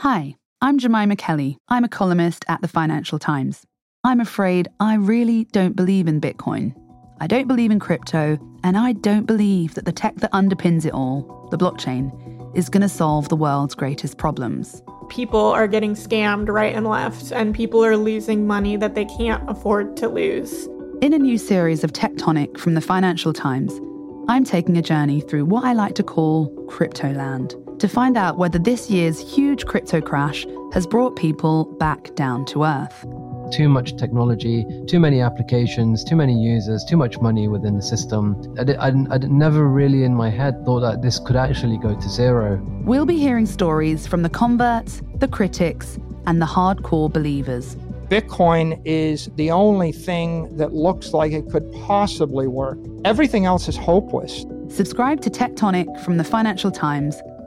Hi, I'm Jemima Kelly. I'm a columnist at the Financial Times. I'm afraid I really don't believe in Bitcoin. I don't believe in crypto, and I don't believe that the tech that underpins it all, the blockchain, is going to solve the world's greatest problems. People are getting scammed right and left, and people are losing money that they can't afford to lose. In a new series of Tech Tonic from the Financial Times, I'm taking a journey through what I like to call Cryptoland to find out whether this year's huge crypto crash has brought people back down to earth. Too much technology, too many applications, too many users, too much money within the system. I, I, I never really in my head thought that this could actually go to zero. We'll be hearing stories from the converts, the critics, and the hardcore believers. Bitcoin is the only thing that looks like it could possibly work. Everything else is hopeless. Subscribe to Tech Tonic from the Financial Times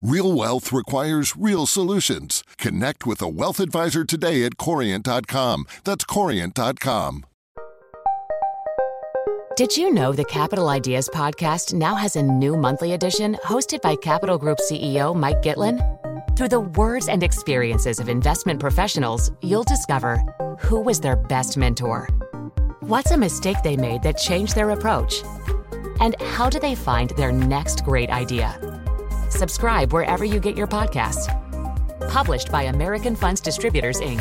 Real wealth requires real solutions. Connect with a wealth advisor today at Corient.com. That's Corient.com. Did you know the Capital Ideas podcast now has a new monthly edition hosted by Capital Group CEO Mike Gitlin? Through the words and experiences of investment professionals, you'll discover who was their best mentor, what's a mistake they made that changed their approach, and how do they find their next great idea. Subscribe wherever you get your podcasts. Published by American Funds Distributors, Inc.